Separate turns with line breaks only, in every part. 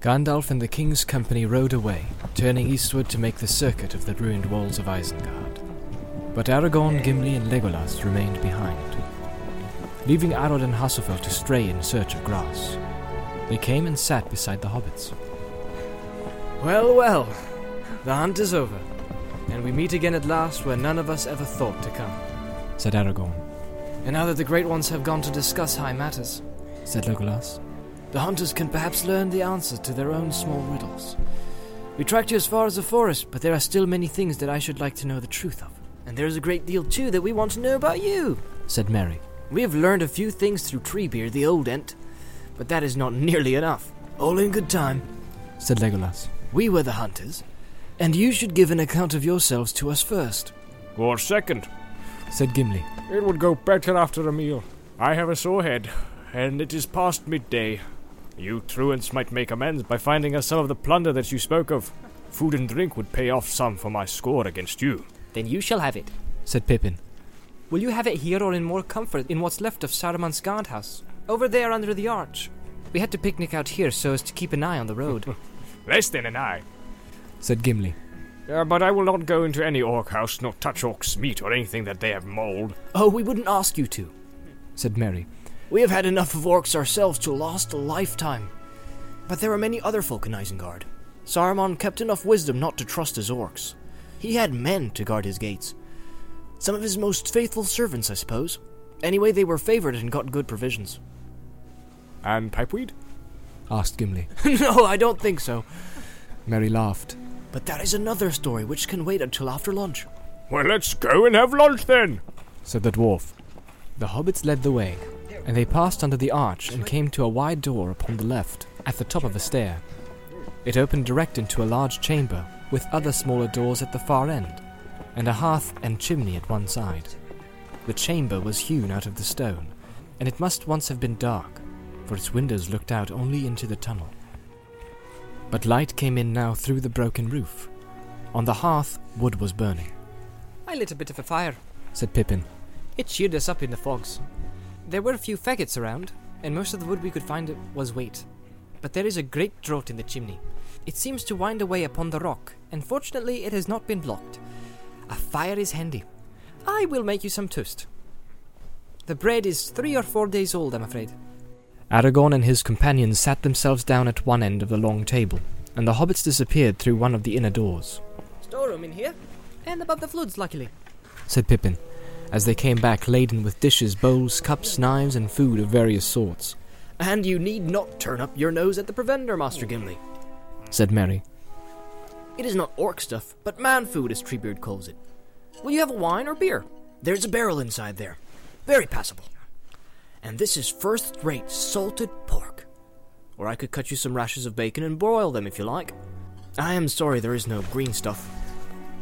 Gandalf and the king's company rode away, turning eastward to make the circuit of the ruined walls of Isengard. But Aragorn, Gimli, and Legolas remained behind, leaving Arod and Hasufel to stray in search of grass. They came and sat beside the hobbits.
Well, well, the hunt is over, and we meet again at last where none of us ever thought to come.
Said Aragorn.
And now that the Great Ones have gone to discuss high matters,
Said Legolas.
The hunters can perhaps learn the answer to their own small riddles. We tracked you as far as the forest, but there are still many things that I should like to know the truth of. And there's a great deal, too, that we want to know about you.
Said Merry.
We have learned a few things through Treebeard, the old Ent, but that is not nearly enough. All in good time.
Said Legolas.
We were the hunters, and you should give an account of yourselves to us first.
Or second.
Said Gimli.
It would go better after a meal. I have a sore head, and it is past midday. You truants might make amends by finding us some of the plunder that you spoke of. Food and drink would pay off some for my score against you.
Then you shall have it.
Said Pippin.
Will you have it here or in more comfort in what's left of Saruman's guardhouse? Over there under the arch. We had to picnic out here so as to keep an eye on the road.
Less than an eye.
Said Gimli.
Uh, but I will not go into any orc house nor touch orc's meat or anything that they have mauled.
oh, we wouldn't ask you to.
Said Merry.
We have had enough of orcs ourselves to last a lifetime. But there are many other folk in Isengard. Saruman kept enough wisdom not to trust his orcs. He had men to guard his gates. Some of his most faithful servants, I suppose. Anyway, they were favored and got good provisions.
And pipeweed?
Asked Gimli.
no, I don't think so.
Merry laughed.
But that is another story which can wait until after lunch.
Well, let's go and have lunch then.
Said the dwarf. The hobbits led the way, and they passed under the arch and came to a wide door upon the left, at the top of a stair. It opened direct into a large chamber, with other smaller doors at the far end, and a hearth and chimney at one side. The chamber was hewn out of the stone, and it must once have been dark, for its windows looked out only into the tunnel. But light came in now through the broken roof. On the hearth, wood was burning,
I lit a bit of a fire.
said Pippin.
It cheered us up in the fogs. There were a few faggots around, and most of the wood we could find was weight. But there is a great draught in the chimney. It seems to wind away upon the rock, and fortunately it has not been blocked. A fire is handy. I will make you some toast. The bread is three or four days old, I'm afraid.
Aragorn and his companions sat themselves down at one end of the long table, and the hobbits disappeared through one of the inner doors,
Storeroom in here, and above the floods, luckily.
said Pippin, as they came back laden with dishes, bowls, cups, knives, and food of various sorts,
And you need not turn up your nose at the provender, Master Gimli.
said Merry.
It is not orc stuff, but man food, as Treebeard calls it. Will you have a wine or beer? There's a barrel inside there. Very passable. And this is first rate salted pork. Or I could cut you some rashers of bacon and broil them if you like. I am sorry there is no green stuff.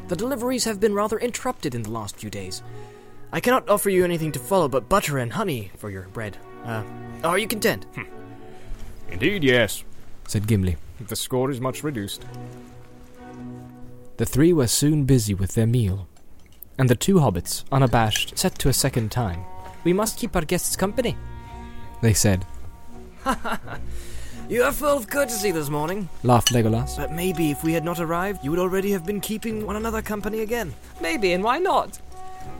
The deliveries have been rather interrupted in the last few days. I cannot offer you anything to follow but butter and honey for your bread. Uh, are you content?
Indeed, yes.
said Gimli.
The score is much reduced.
The three were soon busy with their meal, and the two hobbits, unabashed, said to a second time,
We must keep our guests company.
They said,
You are full of courtesy this morning.
laughed Legolas.
But maybe if we had not arrived, you would already have been keeping one another company again. Maybe, and why not?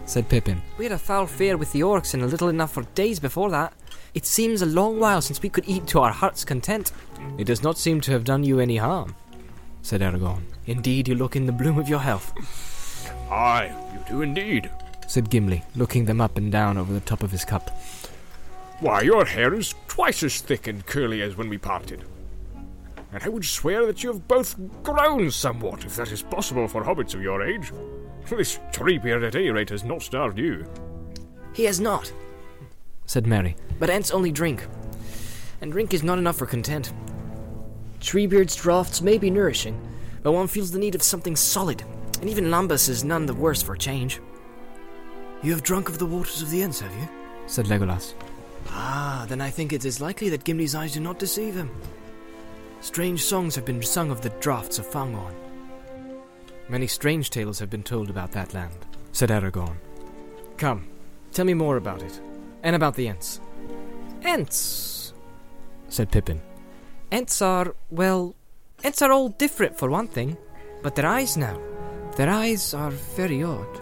Said Pippin.
We had a foul fare with the orcs and a little enough for days before that. It seems a long while since we could eat to our heart's content.
It does not seem to have done you any harm, said Aragorn.
Indeed, you look in the bloom of your health.
Aye, you do indeed.
said Gimli, looking them up and down over the top of his cup.
Why, your hair is twice as thick and curly as when we parted. And I would swear that you have both grown somewhat, if that is possible for hobbits of your age. This Treebeard at any rate has not starved you.
He has not,
said Merry.
but Ents only drink. And drink is not enough for content. Treebeard's draughts may be nourishing, but one feels the need of something solid, and even lembas is none the worse for a change. You have drunk of the waters of the Ents, have you?
said Legolas.
Ah, then I think it is likely that Gimli's eyes do not deceive him. Strange songs have been sung of the draughts of Fangorn.
Many strange tales have been told about that land, said Aragorn.
Come, tell me more about it, and about the Ents. Ents!
said Pippin.
Ents are, well, Ents are all different for one thing. But their eyes now, their eyes are very odd.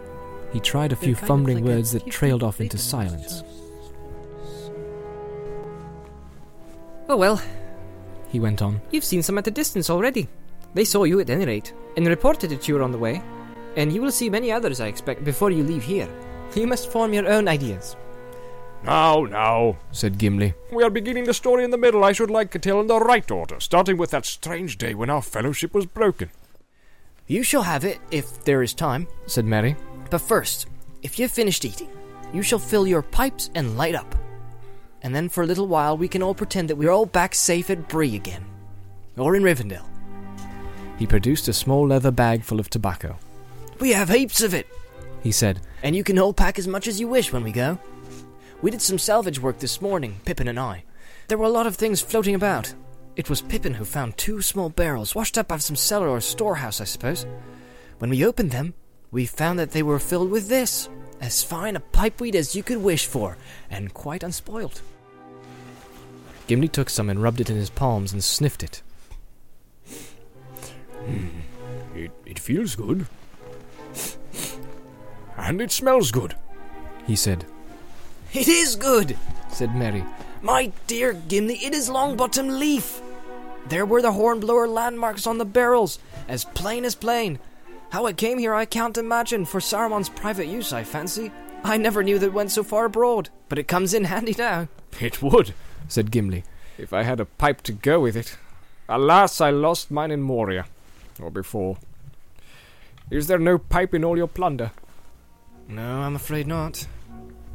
He tried a few
They're kind of
fumbling
like
words that trailed off into silence.
Oh well,
He went on.
you've seen some at a distance already. They saw you at any rate, and reported that you were on the way. And you will see many others, I expect, before you leave here. You must form your own ideas.
Now, now,
said Gimli.
we are beginning the story in the middle. I should like to tell in the right order, starting with that strange day when our fellowship was broken.
You shall have it if there is time.
said Merry.
But first, if you've finished eating, you shall fill your pipes and light up. And then for a little while we can all pretend that we're all back safe at Bree again. Or in Rivendell.
He produced a small leather bag full of tobacco.
We have heaps of it,
He said,
and you can all pack as much as you wish when we go. We did some salvage work this morning, Pippin and I. There were a lot of things floating about. It was Pippin who found two small barrels, washed up out of some cellar or storehouse, I suppose. When we opened them, we found that they were filled with this as fine a pipeweed as you could wish for, and quite unspoiled.
Gimli took some and rubbed it in his palms and sniffed it.
It, it feels good. And it smells good.
He said,
It is good,
said Merry.
my dear Gimli. It is Longbottom Leaf. There were the hornblower landmarks on the barrels, as plain as plain. How it came here, I can't imagine. For Saruman's private use, I fancy. I never knew that it went so far abroad, but it comes in handy now.
It would,
said Gimli.
if I had a pipe to go with it. Alas, I lost mine in Moria. Or before. Is there no pipe in all your plunder?
No, I'm afraid not.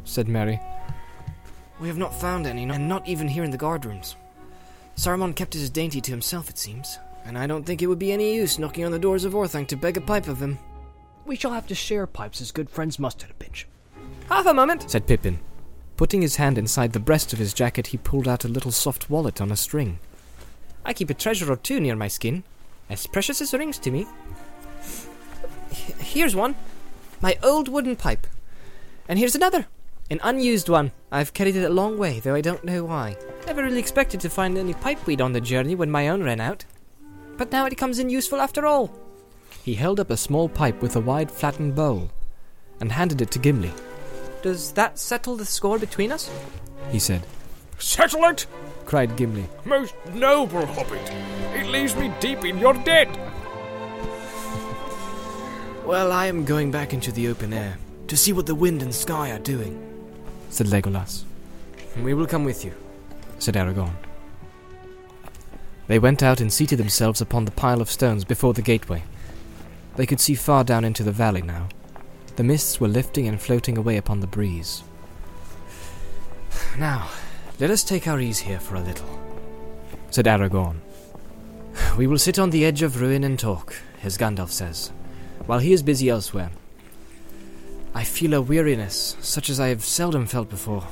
said Merry.
We have not found any, and not even here in the guardrooms. Saruman kept his dainty to himself, it seems, and I don't think it would be any use knocking on the doors of Orthanc to beg a pipe of him.
We shall have to share pipes as good friends must at a pinch.
Half a moment.
said Pippin. Putting his hand inside the breast of his jacket, he pulled out a little soft wallet on a string.
I keep a treasure or two near my skin, as precious as rings to me. H- Here's one, my old wooden pipe. And here's another, an unused one. I've carried it a long way, though I don't know why. Never really expected to find any pipeweed on the journey when my own ran out. But now it comes in useful after all.
He held up a small pipe with a wide flattened bowl and handed it to Gimli.
Does that settle the score between us?
He said,
Settle it!
cried Gimli.
Most noble hobbit! It leaves me deep in your debt!
Well, I am going back into the open air to see what the wind and sky are doing.
said Legolas.
We will come with you.
said Aragorn. They went out and seated themselves upon the pile of stones before the gateway. They could see far down into the valley now. The mists were lifting and floating away upon the breeze.
Now, let us take our ease here for a little.
Said Aragorn.
We will sit on the edge of ruin and talk, as Gandalf says, while he is busy elsewhere. I feel a weariness such as I have seldom felt before.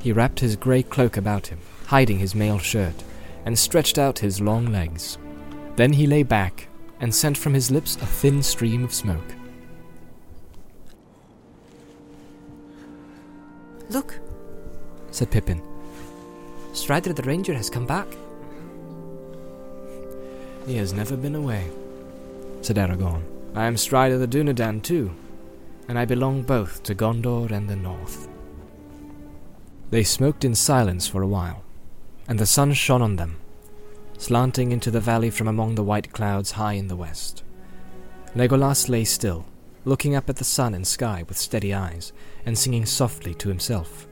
He wrapped his grey cloak about him, hiding his mail shirt, and stretched out his long legs. Then he lay back and sent from his lips a thin stream of smoke.
Look,
Said Pippin.
Strider the Ranger has come back.
He has never been away, said Aragorn. I am Strider the Dúnadan too, and I belong both to Gondor and the North. They smoked in silence for a while, and the sun shone on them, slanting into the valley from among the white clouds high in the west. Legolas lay still, looking up at the sun and sky with steady eyes, and singing softly to himself.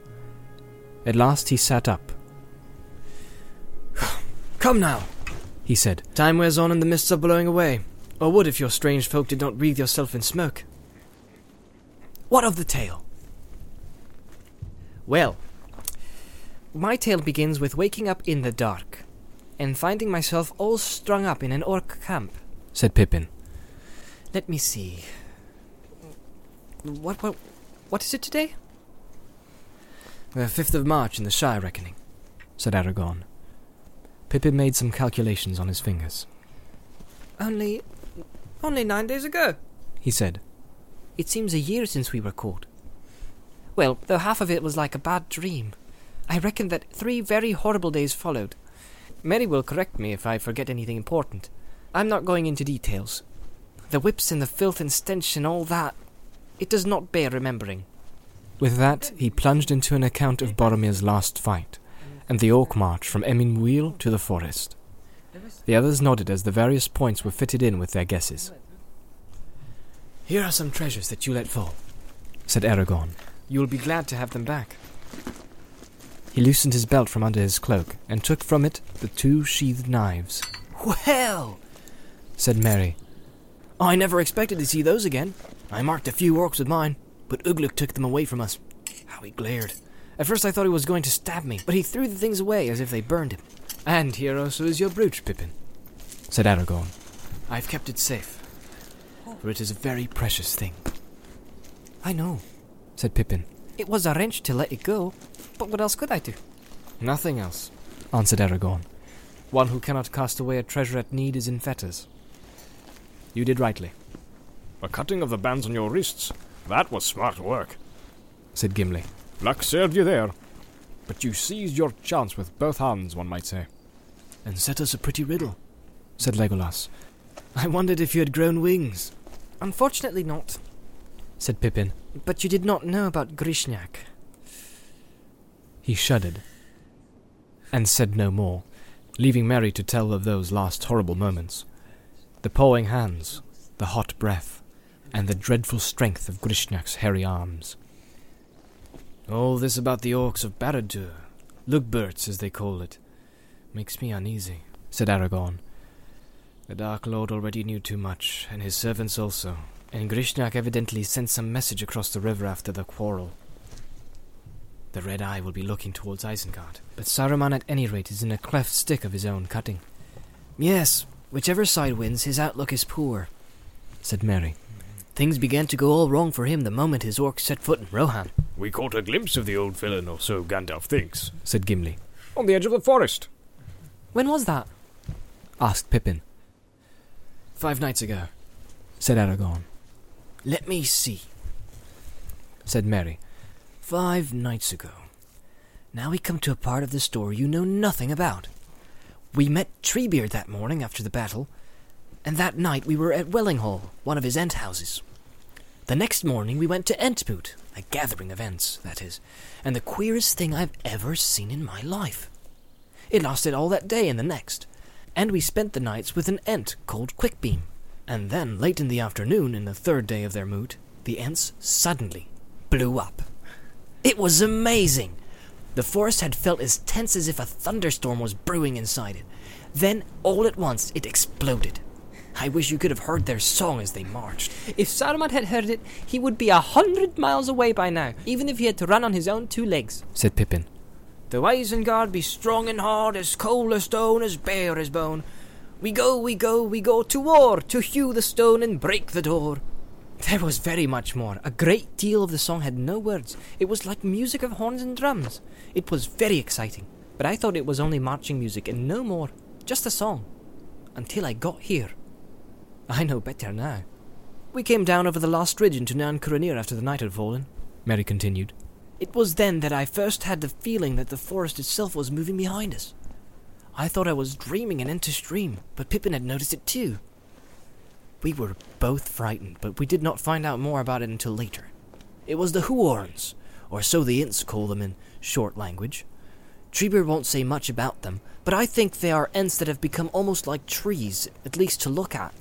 At last he sat up,
Come now.
he said,
Time wears on and the mists are blowing away. Or would if your strange folk did not wreathe yourself in smoke. What of the tale? Well, my tale begins with waking up in the dark and finding myself all strung up in an orc camp.
said Pippin.
Let me see. What what what is it today? The fifth of March in the Shire reckoning.
said Aragorn. Pippin made some calculations on his fingers.
Only only nine days ago.
He said,
It seems a year since we were caught. Well, though half of it was like a bad dream. I reckon that three very horrible days followed. Merry will correct me if I forget anything important. I'm not going into details. The whips and the filth and stench and all that, it does not bear remembering.
With that, he plunged into an account of Boromir's last fight, and the orc march from Emin Muil to the forest. The others nodded as the various points were fitted in with their guesses.
Here are some treasures that you let fall.
Said Aragorn.
You will be glad to have them back.
He loosened his belt from under his cloak and took from it the two sheathed knives.
Well,
Said Merry.
I never expected to see those again. I marked a few orcs with mine, but Ugluk took them away from us. How he glared. At first I thought he was going to stab me, but he threw the things away as if they burned him. And here also is your brooch, Pippin.
Said Aragorn.
I've kept it safe, oh. for it is a very precious thing. I know.
Said Pippin.
It was a wrench to let it go, but what else could I do?
Nothing else. Answered Aragorn. One who cannot cast away a treasure at need is in fetters. You did rightly.
The cutting of the bands on your wrists, that was smart work.
Said Gimli.
Luck served you there. But you seized your chance with both hands, one might say.
And set us a pretty riddle.
Said Legolas.
I wondered if you had grown wings. Unfortunately not.
Said Pippin.
But you did not know about Grishnákh.
He shuddered, and said no more, leaving Merry to tell of those last horrible moments. The pawing hands, the hot breath, and the dreadful strength of Grishnákh's hairy arms.
All this about the orcs of Barad-dûr, Lugbúrz as they call it, makes me uneasy,
said Aragorn.
The Dark Lord already knew too much, and his servants also, and Grishnákh evidently sent some message across the river after the quarrel. The Red Eye will be looking towards Isengard, but Saruman at any rate is in a cleft stick of his own cutting. Yes, whichever side wins, his outlook is poor,
said Merry.
Things began to go all wrong for him the moment his orcs set foot in Rohan.
We caught a glimpse of the old villain, or so Gandalf thinks,
said Gimli.
On the edge of the forest.
When was that?
asked Pippin.
Five nights ago,
said Aragorn.
Let me see,
said Merry.
Five nights ago. Now we come to a part of the story you know nothing about. We met Treebeard that morning after the battle, and that night we were at Wellinghall, one of his ent houses. The next morning we went to Entmoot, a gathering of Ents, that is, and the queerest thing I've ever seen in my life. It lasted all that day and the next, and we spent the nights with an Ent called Quickbeam. And then, late in the afternoon, in the third day of their moot, the Ents suddenly blew up. It was amazing! The forest had felt as tense as if a thunderstorm was brewing inside it. Then, all at once, it exploded. I wish you could have heard their song as they marched.
If Saruman had heard it, he would be a hundred miles away by now, even if he had to run on his own two legs,
said Pippin.
Though Isengard be strong and hard, as cold as stone, as bare as bone, we go, we go, we go to war, to hew the stone and break the door. There was very much more. A great deal of the song had no words. It was like music of horns and drums. It was very exciting, but I thought it was only marching music and no more. Just a song. Until I got here. I know better now. We came down over the last ridge into Nan Curunír after the night had fallen,
Merry continued.
It was then that I first had the feeling that the forest itself was moving behind us. I thought I was dreaming an Entish dream, but Pippin had noticed it too. We were both frightened, but we did not find out more about it until later. It was the Huorns, or so the Ents call them in short language. Treebeard won't say much about them, but I think they are Ents that have become almost like trees, at least to look at.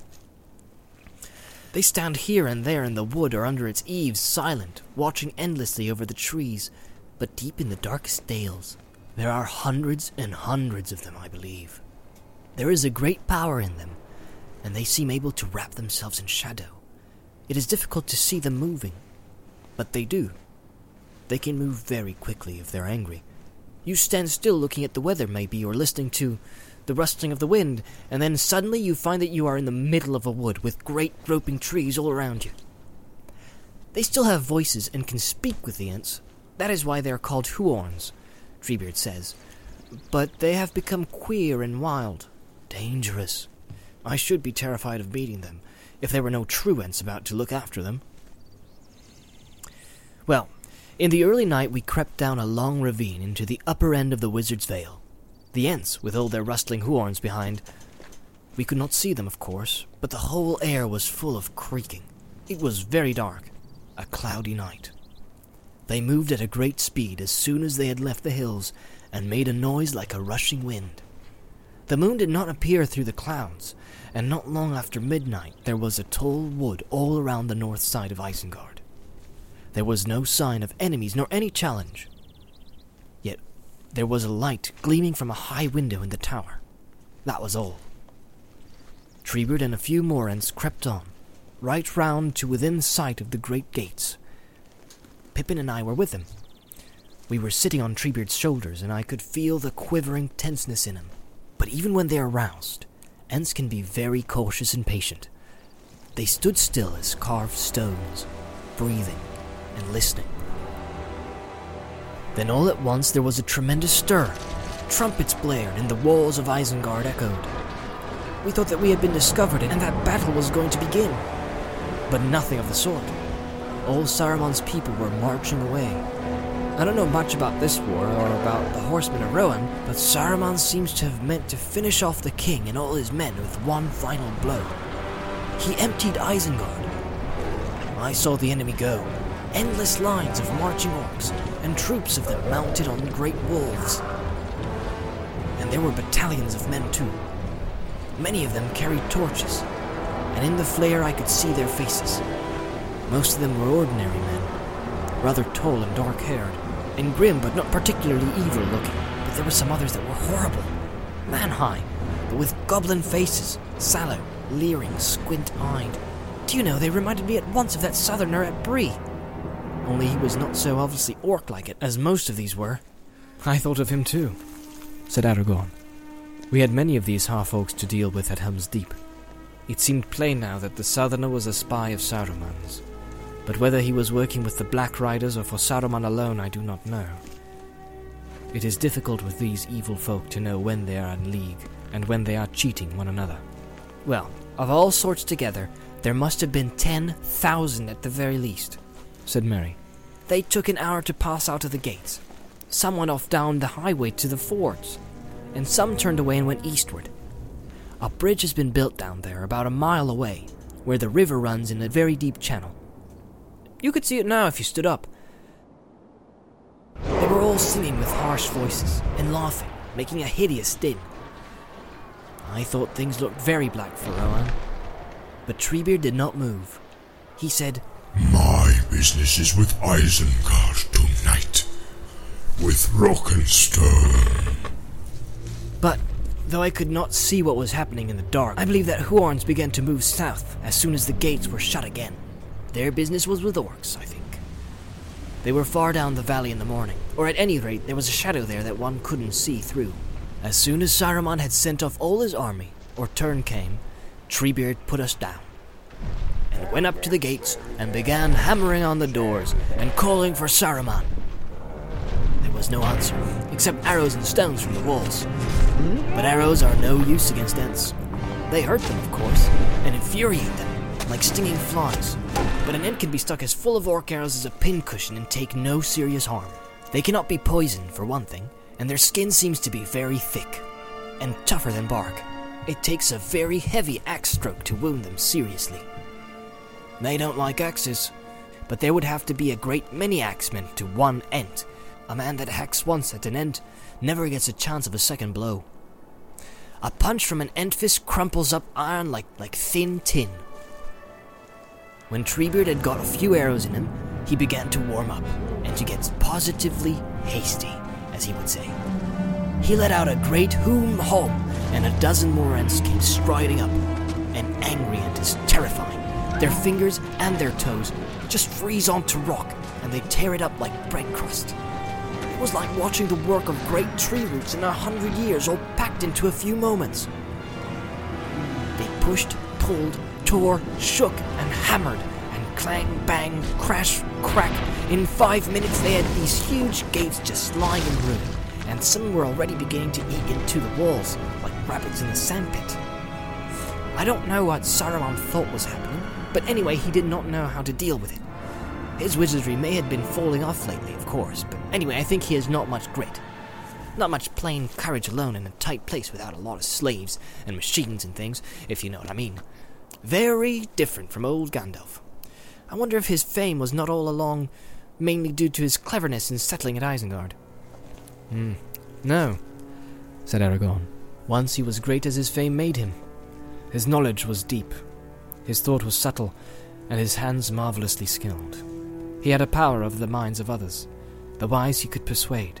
They stand here and there in the wood or under its eaves, silent, watching endlessly over the trees, but deep in the darkest dales, there are hundreds and hundreds of them, I believe. There is a great power in them, and they seem able to wrap themselves in shadow. It is difficult to see them moving, but they do. They can move very quickly if they're angry. You stand still looking at the weather, maybe, or listening to the rustling of the wind, and then suddenly you find that you are in the middle of a wood with great groping trees all around you. They still have voices and can speak with the Ents. That is why they are called Huorns, Treebeard says. But they have become queer and wild, dangerous. I should be terrified of meeting them if there were no true truants about to look after them. Well, In the early night, we crept down a long ravine into the upper end of the Wizard's Vale. The Ents with all their rustling horns behind, we could not see them, of course, but the whole air was full of creaking. It was very dark, a cloudy night. They moved at a great speed as soon as they had left the hills and made a noise like a rushing wind. The moon did not appear through the clouds, and not long after midnight there was a tall wood all around the north side of Isengard. There was no sign of enemies nor any challenge. There was a light gleaming from a high window in the tower. That was all. Treebeard and a few more Ents crept on, right round to within sight of the great gates. Pippin and I were with him. We were sitting on Treebeard's shoulders, and I could feel the quivering tenseness in him. But even when they are roused, Ents can be very cautious and patient. They stood still as carved stones, breathing and listening. Then all at once there was a tremendous stir. Trumpets blared and the walls of Isengard echoed. We thought that we had been discovered and that battle was going to begin. But nothing of the sort. All Saruman's people were marching away. I don't know much about this war or about the horsemen of Rohan, but Saruman seems to have meant to finish off the king and all his men with one final blow. He emptied Isengard. I saw the enemy go, endless lines of marching orcs, and troops of them mounted on great wolves. And there were battalions of men too. Many of them carried torches, and in the flare I could see their faces. Most of them were ordinary men, rather tall and dark haired, and grim but not particularly evil looking. But there were some others that were horrible, man high, but with goblin faces, sallow, leering, squint eyed. Do you know, they reminded me at once of that southerner at Bree. Only he was not so obviously orc like it as most of these were.
I thought of him too, said Aragorn. We had many of these half orcs to deal with at Helm's Deep. It seemed plain now that the southerner was a spy of Saruman's. But whether he was working with the Black Riders or for Saruman alone, I do not know. It is difficult with these evil folk to know when they are in league and when they are cheating one another.
Well, of all sorts together, there must have been 10,000 at the very least,
said Merry.
They took an hour to pass out of the gates. Some went off down the highway to the fords, and some turned away and went eastward. A bridge has been built down there about a mile away, where the river runs in a very deep channel. You could see it now if you stood up. They were all singing with harsh voices and laughing, making a hideous din. I thought things looked very black for Rohan. But Treebeard did not move. He said,
My business is with Isengard tonight. With Rockenstone.
But though I could not see what was happening in the dark, I believe that Huorns began to move south as soon as the gates were shut again. Their business was with orcs, I think. They were far down the valley in the morning, or at any rate, there was a shadow there that one couldn't see through. As soon as Saruman had sent off all his army, or turn came, Treebeard put us down, and went up to the gates and began hammering on the doors and calling for Saruman. There was no answer, except arrows and stones from the walls. But arrows are no use against Ents. They hurt them, of course, and infuriate them, like stinging flies. But an Ent can be stuck as full of orc arrows as a pincushion and take no serious harm. They cannot be poisoned, for one thing, and their skin seems to be very thick and tougher than bark. It takes a very heavy axe stroke to wound them seriously. They don't like axes, but there would have to be a great many axemen to one Ent. A man that hacks once at an Ent never gets a chance of a second blow. A punch from an Ent fist crumples up iron like, like thin tin. When Treebeard had got a few arrows in him, he began to warm up and to get positively hasty, as he would say. He let out a great whoom hom, and a dozen more Ents came striding up, and angry and as terrifying. Their fingers and their toes just freeze onto rock, and they tear it up like bread crust. It was like watching the work of great tree roots in a hundred years all packed into a few moments. They pushed, pulled, tore, shook, and hammered, and clang, bang, crash, crack. In five minutes, they had these huge gates just lying in ruin, and some were already beginning to eat into the walls, like rabbits in a sandpit. I don't know what Saruman thought was happening, but anyway, he did not know how to deal with it.
His wizardry may have been falling off lately, of course, but anyway, I think he has not much grit. Not much plain courage alone in a tight place without a lot of slaves and machines and things, if you know what I mean. Very different from old Gandalf. I wonder if his fame was not all along mainly due to his cleverness in settling at Isengard.
Hmm. No, said Aragorn.
Once he was great as his fame made him.
His knowledge was deep, his thought was subtle, and his hands marvelously skilled. He had a power over the minds of others. The wise he could persuade,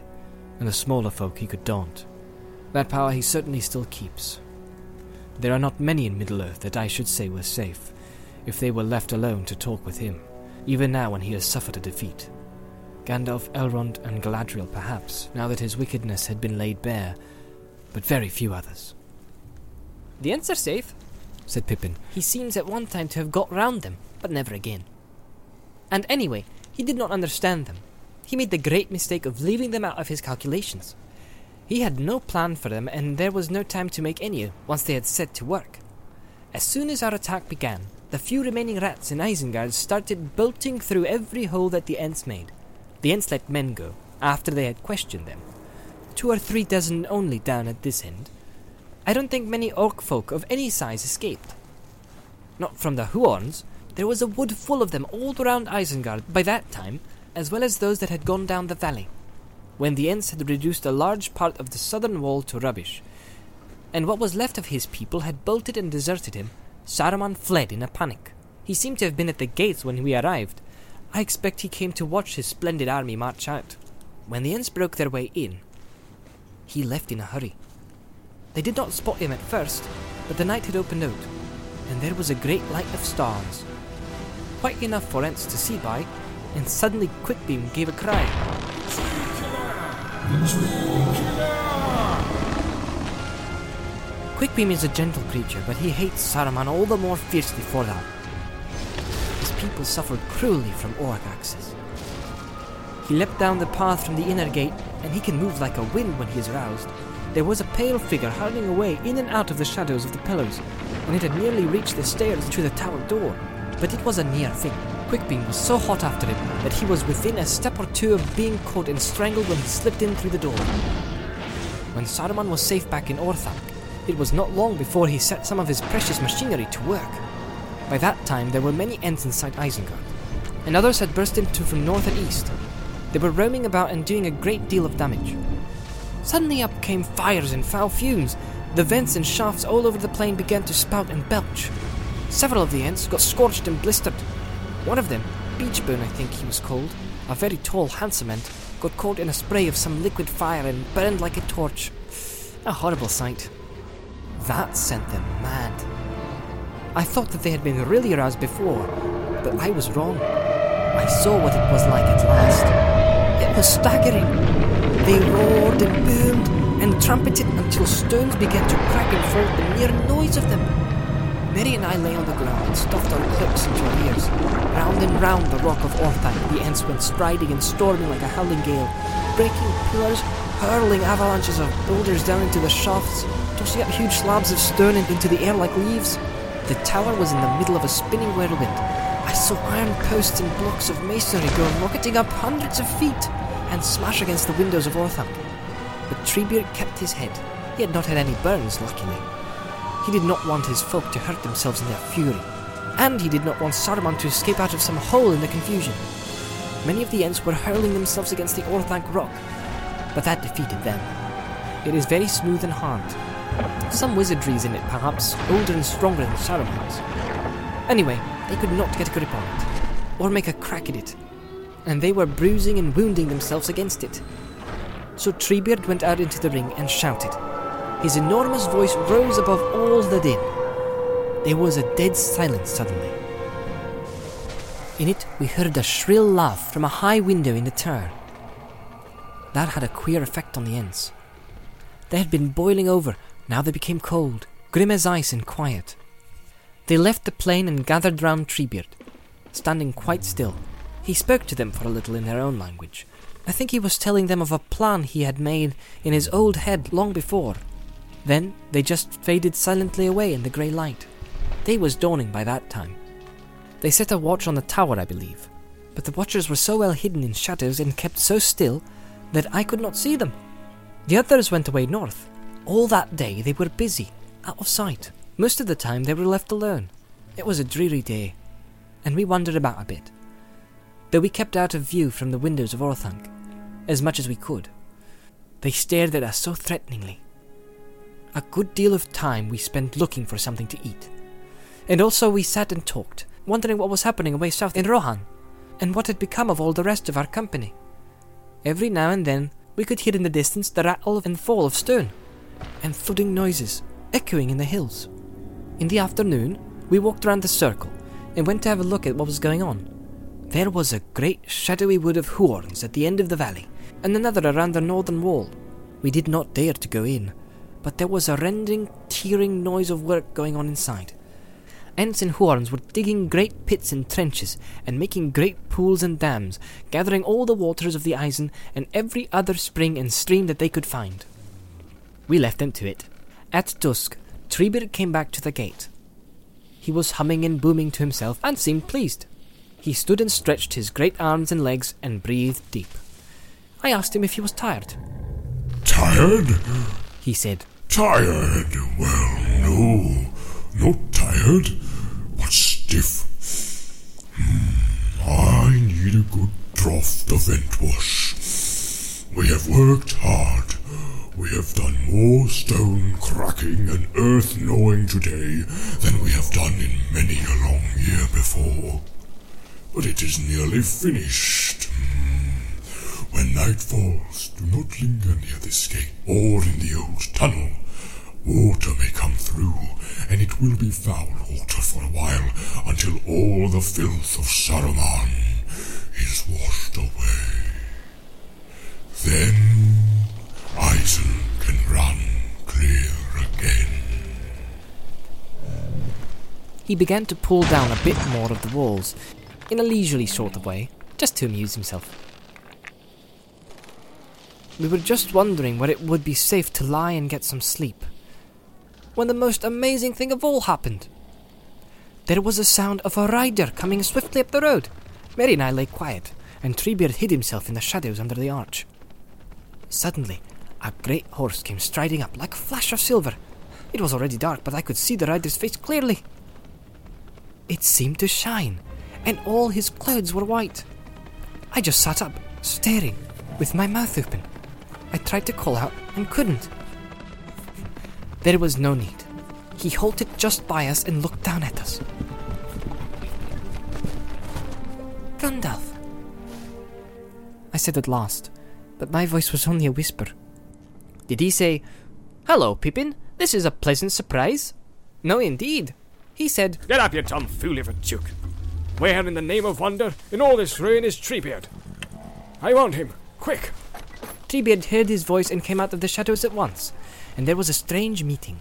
and the smaller folk he could daunt. That power he certainly still keeps. There are not many in Middle Earth that I should say were safe, if they were left alone to talk with him, even now when he has suffered a defeat. Gandalf, Elrond, and Galadriel, perhaps, now that his wickedness had been laid bare, but very few others.
The Ents are safe,
said Pippin.
He seems at one time to have got round them, but never again. And anyway, he did not understand them. He made the great mistake of leaving them out of his calculations. He had no plan for them, and there was no time to make any once they had set to work. As soon as our attack began, the few remaining rats in Isengard started bolting through every hole that the Ents made. The Ents let men go, after they had questioned them. Two or three dozen only down at this end. I don't think many orc folk of any size escaped. Not from the Huorns. There was a wood full of them all around Isengard by that time, as well as those that had gone down the valley, when the Ents had reduced a large part of the southern wall to rubbish. And what was left of his people had bolted and deserted him. Saruman fled in a panic. He seemed to have been at the gates when we arrived. I expect he came to watch his splendid army march out. When the Ents broke their way in, he left in a hurry. They did not spot him at first, but the night had opened out, and there was a great light of stars. Quite enough for Ents to see by, and suddenly Quickbeam gave a cry. Quickbeam is a gentle creature, but he hates Saruman all the more fiercely for that. His people suffered cruelly from orc axes. He leapt down the path from the inner gate, and he can move like a wind when he is roused. There was a pale figure hurrying away in and out of the shadows of the pillars, and it had nearly reached the stairs to the tower door. But it was a near thing. Quickbeam was so hot after him that he was within a step or two of being caught and strangled when he slipped in through the door. When Saruman was safe back in Orthanc, it was not long before he set some of his precious machinery to work. By that time, there were many Ents inside Isengard, and others had burst into from north and east. They were roaming about and doing a great deal of damage. Suddenly up came fires and foul fumes. The vents and shafts all over the plain began to spout and belch. Several of the Ents got scorched and blistered. One of them, Beechbone I think he was called, a very tall, handsome Ent, got caught in a spray of some liquid fire and burned like a torch. A horrible sight. That sent them mad. I thought that they had been really aroused before, but I was wrong. I saw what it was like at last. It was staggering. They roared and boomed and trumpeted until stones began to crack and fall the mere noise of them. Merry and I lay on the ground and stuffed our cloaks into our ears. Round and round the rock of Orthanc, the Ents went striding and storming like a howling gale, breaking pillars, hurling avalanches of boulders down into the shafts, tossing up huge slabs of stone into the air like leaves. The tower was in the middle of a spinning whirlwind. I saw iron posts and blocks of masonry go rocketing up hundreds of feet and smash against the windows of Orthanc. But Treebeard kept his head. He had not had any burns, luckily. He did not want his folk to hurt themselves in their fury, and he did not want Saruman to escape out of some hole in the confusion. Many of the Ents were hurling themselves against the Orthanc rock, but that defeated them. It is very smooth and hard. Some wizardries in it, perhaps, older and stronger than Saruman's. Anyway, they could not get a grip on it, or make a crack at it, and they were bruising and wounding themselves against it. So Treebeard went out into the ring and shouted. His enormous voice rose above all the din. There was a dead silence suddenly. In it, we heard a shrill laugh from a high window in the tower. That had a queer effect on the Ents. They had been boiling over, now they became cold, grim as ice and quiet. They left the plain and gathered round Treebeard, standing quite still. He spoke to them for a little in their own language. I think he was telling them of a plan he had made in his old head long before. Then they just faded silently away in the grey light. Day was dawning by that time. They set a watch on the tower, I believe. But the watchers were so well hidden in shadows and kept so still that I could not see them. The others went away north. All that day they were busy, out of sight. Most of the time they were left alone. It was a dreary day, and we wandered about a bit, though we kept out of view from the windows of Orthanc as much as we could. They stared at us so threateningly. A good deal of time we spent looking for something to eat. And also we sat and talked, wondering what was happening away south in Rohan, and what had become of all the rest of our company. Every now and then we could hear in the distance the rattle and fall of stone, and thudding noises echoing in the hills. In the afternoon, we walked round the circle and went to have a look at what was going on. There was a great shadowy wood of Huorns at the end of the valley, and another around the northern wall. We did not dare to go in, but there was a rending, tearing noise of work going on inside. Ents and Huorns were digging great pits and trenches and making great pools and dams, gathering all the waters of the Isen and every other spring and stream that they could find. We left them to it. At dusk, Treebeard came back to the gate. He was humming and booming to himself and seemed pleased. He stood and stretched his great arms and legs and breathed deep. I asked him if he was tired.
Tired?
He said,
Tired? Well, no. Not tired, but stiff. Hmm, I need a good draught of Entwash. We have worked hard. We have done more stone cracking and earth gnawing today than we have done in many a long year before. But it is nearly finished. When night falls, do not linger near this gate or in the old tunnel. Water may come through, and it will be foul water for a while until all the filth of Saruman is washed away. Then Isen can run clear again.
He began to pull down a bit more of the walls, in a leisurely sort of way, just to amuse himself. We were just wondering where it would be safe to lie and get some sleep, when the most amazing thing of all happened. There was a sound of a rider coming swiftly up the road. Merry and I lay quiet, and Treebeard hid himself in the shadows under the arch. Suddenly, a great horse came striding up like a flash of silver. It was already dark, but I could see the rider's face clearly. It seemed to shine, and all his clothes were white. I just sat up, staring, with my mouth open. I tried to call out and couldn't. There was no need. He halted just by us and looked down at us. Gandalf, I said at last, but my voice was only a whisper. Did he say, Hello, Pippin, this is a pleasant surprise? No, indeed. He said,
Get up, you tomfooly of a Took. Where in the name of wonder in all this ruin is Treebeard? I want him. Quick.
Treebeard heard his voice and came out of the shadows at once, and there was a strange meeting.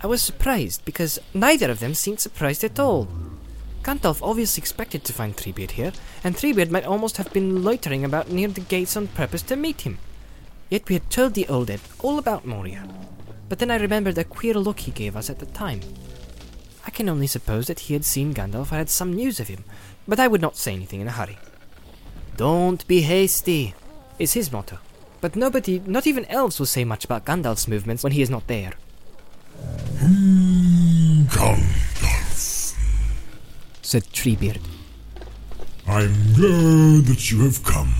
I was surprised because neither of them seemed surprised at all. Gandalf obviously expected to find Treebeard here, and Treebeard might almost have been loitering about near the gates on purpose to meet him. Yet we had told the old Ent all about Moria. But then I remembered the queer look he gave us at the time. I can only suppose that he had seen Gandalf or had some news of him, but I would not say anything in a hurry. Don't be hasty, is his motto. But nobody, not even elves, will say much about Gandalf's movements when he is not there.
Hmm, Gandalf,
said Treebeard.
I'm glad that you have come.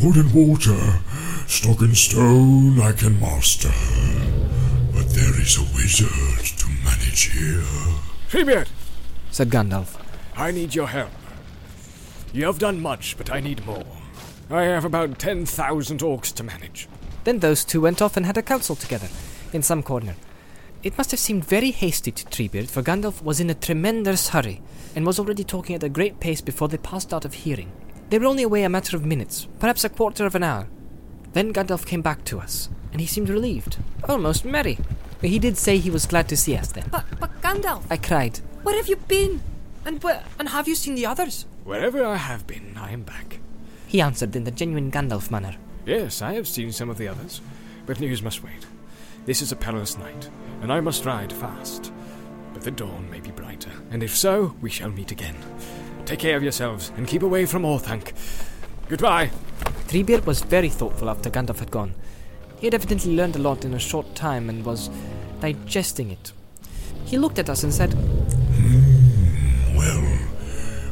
Wood and water, stock and stone I can master. But there is a wizard to manage here.
Treebeard,
said Gandalf.
I need your help. You have done much, but I need more. I have about 10,000 orcs to manage.
Then those two went off and had a council together, in some corner. It must have seemed very hasty to Treebeard, for Gandalf was in a tremendous hurry, and was already talking at a great pace before they passed out of hearing. They were only away a matter of minutes, perhaps a quarter of an hour. Then Gandalf came back to us, and he seemed relieved, almost merry. He did say he was glad to see us then.
But, but Gandalf,
I cried.
where have you been? And where, and have you seen the others?
Wherever I have been, I am back.
He answered in the genuine Gandalf manner.
Yes, I have seen some of the others, but news must wait. This is a perilous night, and I must ride fast. But the dawn may be brighter, and if so, we shall meet again. Take care of yourselves and keep away from Orthanc. Goodbye.
Treebeard was very thoughtful after Gandalf had gone. He had evidently learned a lot in a short time and was digesting it. He looked at us and said,
Well,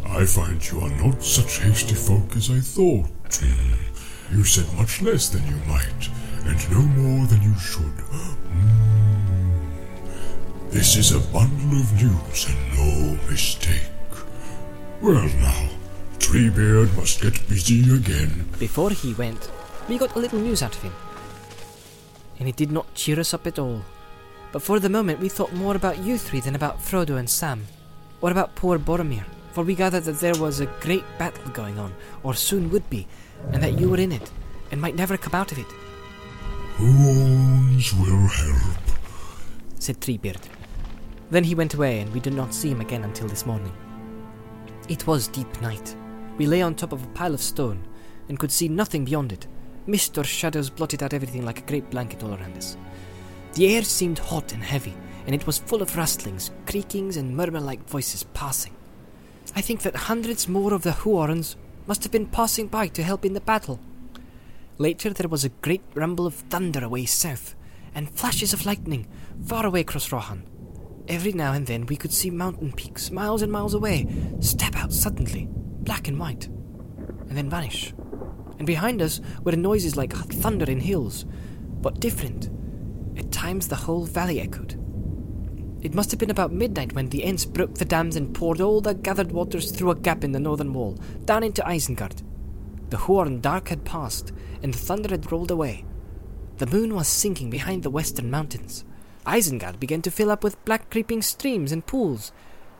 I find you are not such hasty folk as I thought. Hmm. You said much less than you might, and no more than you should. Hmm. This is a bundle of news and no mistake. Well now, Treebeard must get busy again.
Before he went, we got a little news out of him. And it did not cheer us up at all. But for the moment we thought more about you three than about Frodo and Sam, or about poor Boromir, for we gathered that there was a great battle going on, or soon would be, and that you were in it, and might never come out of it,
Huorns will help.
said Treebeard. Then he went away, and we did not see him again until this morning. It was deep night. We lay on top of a pile of stone, and could see nothing beyond it. Mist or shadows blotted out everything like a great blanket all around us. The air seemed hot and heavy, and it was full of rustlings, creakings, and murmur like voices passing. I think that hundreds more of the Huorns must have been passing by to help in the battle. Later, there was a great rumble of thunder away south, and flashes of lightning far away across Rohan. Every now and then we could see mountain peaks miles and miles away step out suddenly, black and white, and then vanish. And behind us were noises like thunder in hills, but different. At times the whole valley echoed. It must have been about midnight when the Ents broke the dams and poured all the gathered waters through a gap in the northern wall, down into Isengard. The Huorn dark had passed, and the thunder had rolled away. The moon was sinking behind the western mountains. Isengard began to fill up with black creeping streams and pools.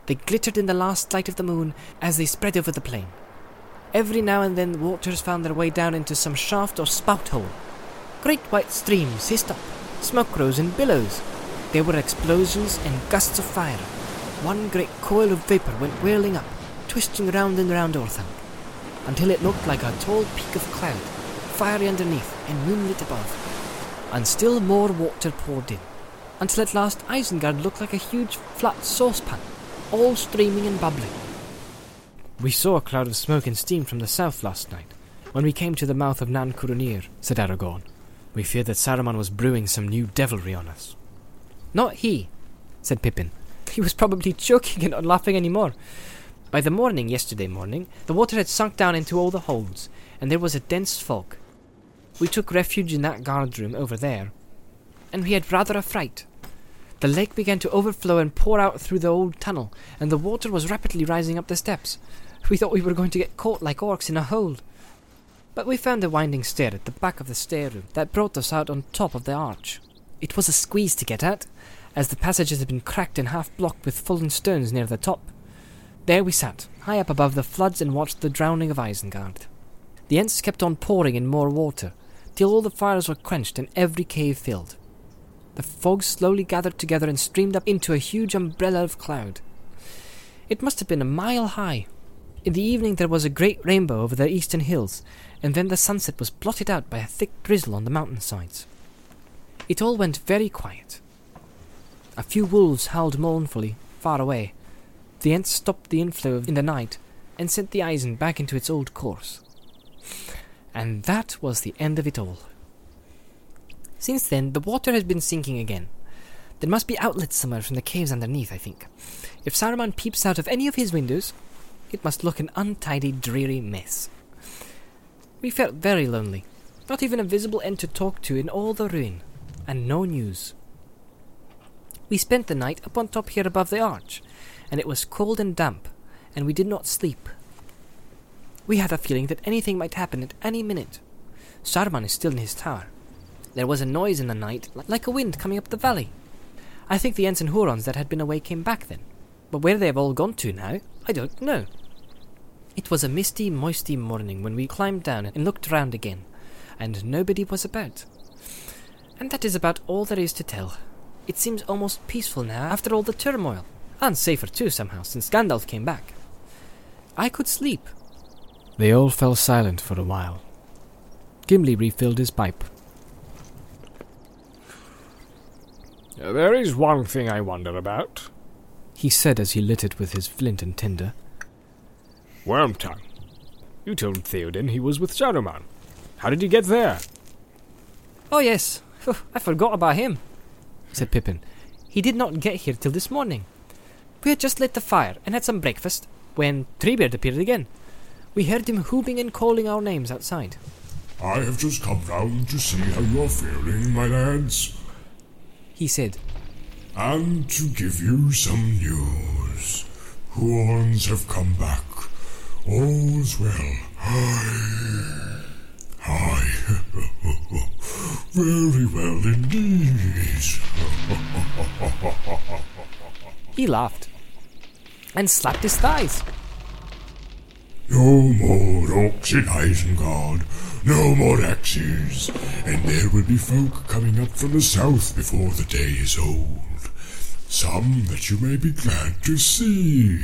They glittered in the last light of the moon as they spread over the plain. Every now and then waters found their way down into some shaft or spout hole. Great white streams hissed up, smoke rose in billows. There were explosions and gusts of fire. One great coil of vapor went whirling up, twisting round and round Orthanc, until it looked like a tall peak of cloud, fiery underneath and moonlit above. And still more water poured in, until at last Isengard looked like a huge flat saucepan, all streaming and bubbling. We saw a cloud of smoke and steam from the south last night, when we came to the mouth of Nan Curunír, said Aragorn. We feared that Saruman was brewing some new devilry on us. Not he, said Pippin. He was probably joking and not laughing any more. By the morning, yesterday morning, the water had sunk down into all the holds, and there was a dense fog. We took refuge in that guard room over there, and we had rather a fright. The lake began to overflow and pour out through the old tunnel, and the water was rapidly rising up the steps. We thought we were going to get caught like orcs in a hole. But we found a winding stair at the back of the stair room that brought us out on top of the arch. It was a squeeze to get at, as the passages had been cracked and half blocked with fallen stones near the top. There we sat, high up above the floods, and watched the drowning of Isengard. The Ents kept on pouring in more water, till all the fires were quenched and every cave filled. The fog slowly gathered together and streamed up into a huge umbrella of cloud. It must have been a mile high. In the evening there was a great rainbow over the eastern hills, and then the sunset was blotted out by a thick drizzle on the mountain sides. It all went very quiet. A few wolves howled mournfully, far away. The Ents stopped the inflow in the night and sent the Isen back into its old course. And that was the end of it all. Since then, the water has been sinking again. There must be outlets somewhere from the caves underneath, I think. If Saruman peeps out of any of his windows, it must look an untidy, dreary mess. We felt very lonely. Not even a visible Ent to talk to in all the ruin, and no news. We spent the night up on top here above the arch, and it was cold and damp, and we did not sleep. We had a feeling that anything might happen at any minute. Saruman is still in his tower. There was a noise in the night, like a wind coming up the valley. I think the and Huorns that had been away came back then. But where they have all gone to now, I don't know. It was a misty, moisty morning when we climbed down and looked round again, and nobody was about. And that is about all there is to tell. It seems almost peaceful now after all the turmoil, and safer too somehow since Gandalf came back. I could sleep. They all fell silent for a while. Gimli refilled his pipe.
There is one thing I wonder about.
He said as he lit it with his flint and tinder.
Wormtongue. You told Theoden he was with Saruman. How did he get there?
Oh, yes. I forgot about him, said Pippin. He did not get here till this morning. We had just lit the fire and had some breakfast when Treebeard appeared again. We heard him whooping and calling our names outside.
I have just come round to see how you are feeling, my lads,
He said,
and to give you some news. Huorns have come back. All's well. Aye. Aye. Very well indeed.
He laughed and slapped his thighs.
No more in Isengard, no more axes, and there will be folk coming up from the south before the day is old. Some that you may be glad to see.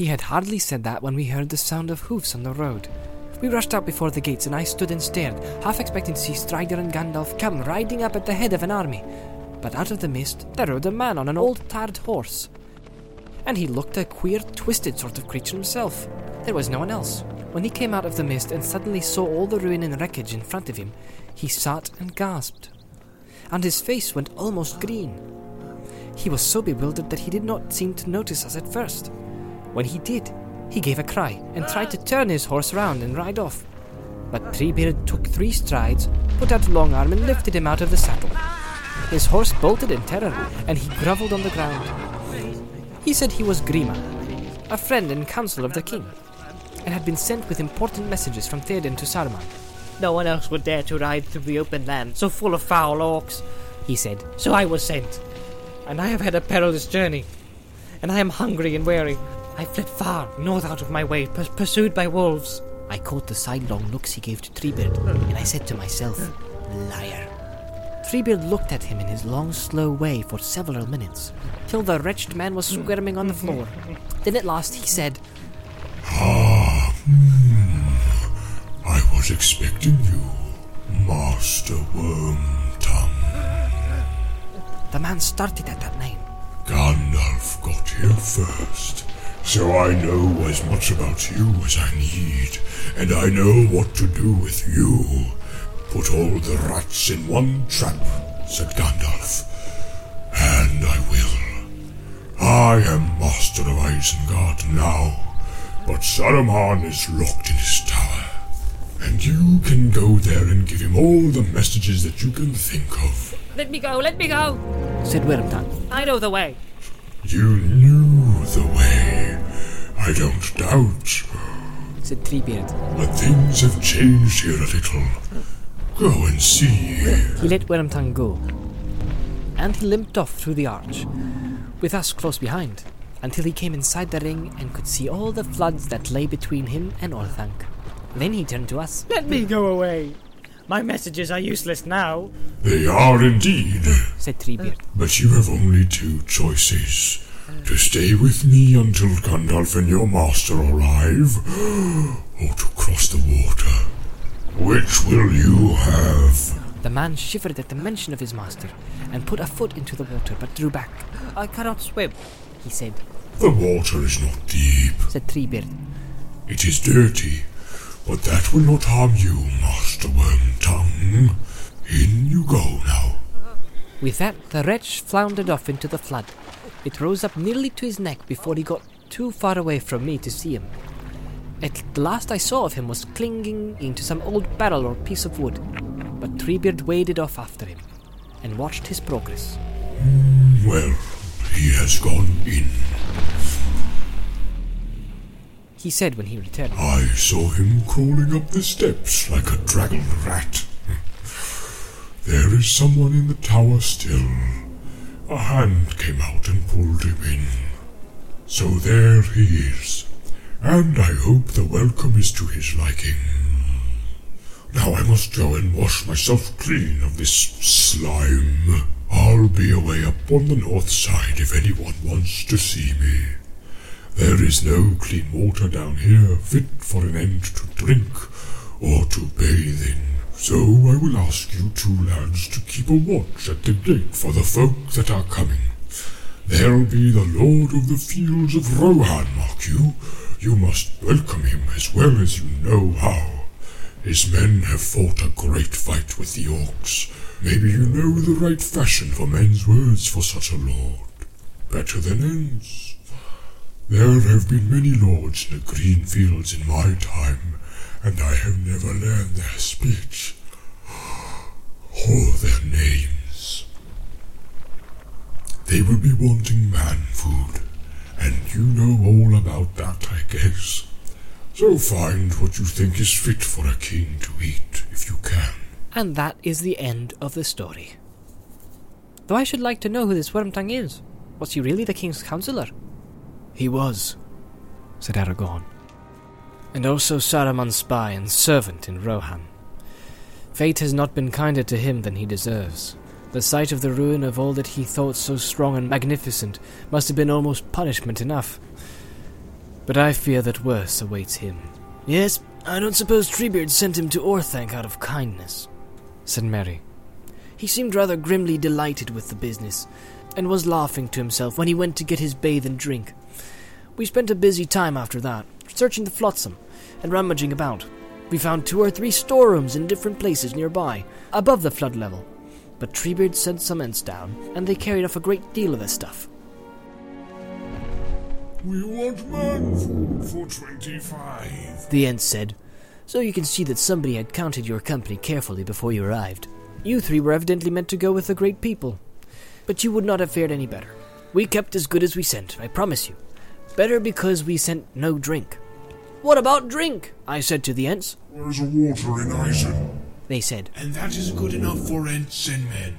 He had hardly said that when we heard the sound of hoofs on the road. We rushed out before the gates, and I stood and stared, half expecting to see Strider and Gandalf come riding up at the head of an army. But out of the mist there rode a man on an old tarred horse. And he looked a queer, twisted sort of creature himself. There was no one else. When he came out of the mist and suddenly saw all the ruin and wreckage in front of him, he sat and gasped. And his face went almost green. He was so bewildered that he did not seem to notice us at first. When he did, he gave a cry and tried to turn his horse round and ride off. But Treebeard took three strides, put out a long arm, and lifted him out of the saddle. His horse bolted in terror, and he grovelled on the ground. He said he was Grima, a friend and counsellor of the king, and had been sent with important messages from Theoden to Saruman.
No one else would dare to ride through the open land so full of foul orcs.
He said,
So I was sent. And I have had a perilous journey. And I am hungry and weary. I fled far north out of my way, pur- pursued by wolves.
I caught the sidelong looks he gave to Treebeard, and I said to myself, Liar. Treebeard looked at him in his long, slow way for several minutes, till the wretched man was squirming on the floor. Then at last he said,
Ah, hmm. I was expecting you, Master Wormtongue.
The man started at that name.
Gandalf got here first, so I know as much about you as I need, and I know what to do with you. Put all the rats in one trap, said Gandalf, and I will. I am master of Isengard now, but Saruman is locked in his tower, and you can go there and give him all the messages that you can think of.
Let me go, let me go!
Said Wormtongue.
I know the way.
You knew the way. I don't doubt.
Said Treebeard.
But things have changed here a little. Go and see.
He let Wormtongue go, and he limped off through the arch, with us close behind, until he came inside the ring and could see all the floods that lay between him and Orthanc. Then he turned to us.
Let me go away. My messages are useless now.
They are indeed.
Said Treebeard.
But you have only two choices. To stay with me until Gandalf and your master arrive, or to cross the water. Which will you have?
The man shivered at the mention of his master, and put a foot into the water, but drew back.
I cannot swim.
He said.
The water is not deep.
Said Treebeard.
It is dirty, but that will not harm you, Master Wormtongue. In you go now.
With that, the wretch floundered off into the flood. It rose up nearly to his neck before he got too far away from me to see him. At the last I saw of him was clinging into some old barrel or piece of wood, but Treebeard waded off after him and watched his progress.
Well, he has gone in.
He said when he returned.
I saw him crawling up the steps like a draggled rat. There is someone in the tower still. A hand came out and pulled him in. So there he is, and I hope the welcome is to his liking. Now I must go and wash myself clean of this slime. I'll be away up on the north side if anyone wants to see me. There is no clean water down here fit for an Ent to drink or to bathe in. So I will ask you two lads to keep a watch at the gate for the folk that are coming. There'll be the Lord of the Fields of Rohan, mark you, You must welcome him as well as you know how. His men have fought a great fight with the orcs. Maybe you know the right fashion for men's words for such a lord. Better than Ents. There have been many lords in the green fields in my time, and I have never learned their speech or their names. They will be wanting man food, and you know all about that, I guess. So find what you think is fit for a king to eat, if you can.
And that is the end of the story. Though I should like to know who this Wormtongue is. Was he really the king's counselor?
He was, said Aragorn. And also Saruman's spy and servant in Rohan. Fate has not been kinder to him than he deserves. The sight of the ruin of all that he thought so strong and magnificent must have been almost punishment enough. But I fear that worse awaits him. Yes, I don't suppose Treebeard sent him to Orthanc out of kindness, said Merry. He seemed rather grimly delighted with the business, and was laughing to himself when he went to get his bathe and drink. We spent a busy time after that, searching the flotsam and rummaging about. We found two or three storerooms in different places nearby, above the flood level. But Treebeard sent some ents down, and they carried off a great deal of the stuff.
We want man food for twenty-five.
The ent said, so you can see that somebody had counted your company carefully before you arrived. You three were evidently meant to go with the great people. But you would not have fared any better. We kept as good as we sent, I promise you. Better because we sent no drink. What about drink? I said to the ents.
There's water in Isen,
They said,
and that is good enough for ents and men.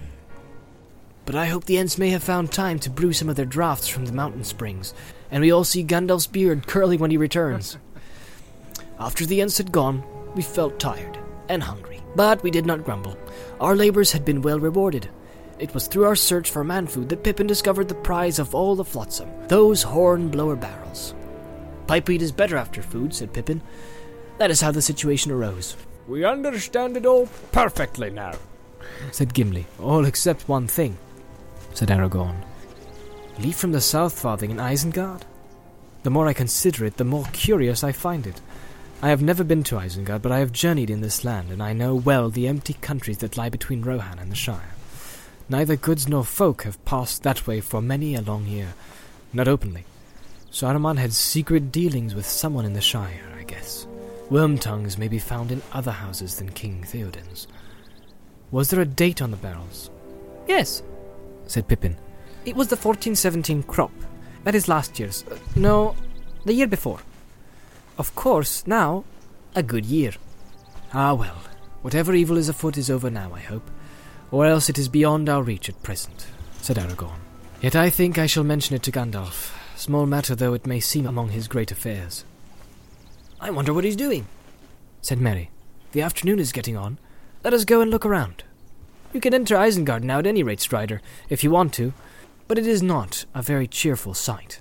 but I hope the ents may have found time to brew some of their draughts from the mountain springs, and we all see Gandalf's beard curling when he returns. After the ents had gone, we felt tired and hungry, but we did not grumble. Our labors had been well rewarded. It was through our search for man food that Pippin discovered the prize of all the flotsam, those Hornblower barrels. Pipeweed is better after food, said Pippin. That is how the situation arose.
We understand it all perfectly now.
said Gimli. All except one thing, said Aragorn. Leave from the Southfarthing in Isengard? The more I consider it, the more curious I find it. I have never been to Isengard, but I have journeyed in this land, and I know well the empty countries that lie between Rohan and the Shire. Neither goods nor folk have passed that way for many a long year, not openly. Saruman had secret dealings with someone in the Shire, I guess. Wormtongues may be found in other houses than King Theoden's. Was there a date on the barrels?
Yes,
said Pippin.
it was the 1417 crop. That is last year's. Uh, no, the year before. Of course, now, a good year.
Ah well, whatever evil is afoot is over now, I hope, or else it is beyond our reach at present, said Aragorn. Yet I think I shall mention it to Gandalf, small matter though it may seem among his great affairs. I wonder what he's doing, said Merry. The afternoon is getting on. Let us go and look around. You can enter Isengard now at any rate, Strider, if you want to, but it is not a very cheerful sight.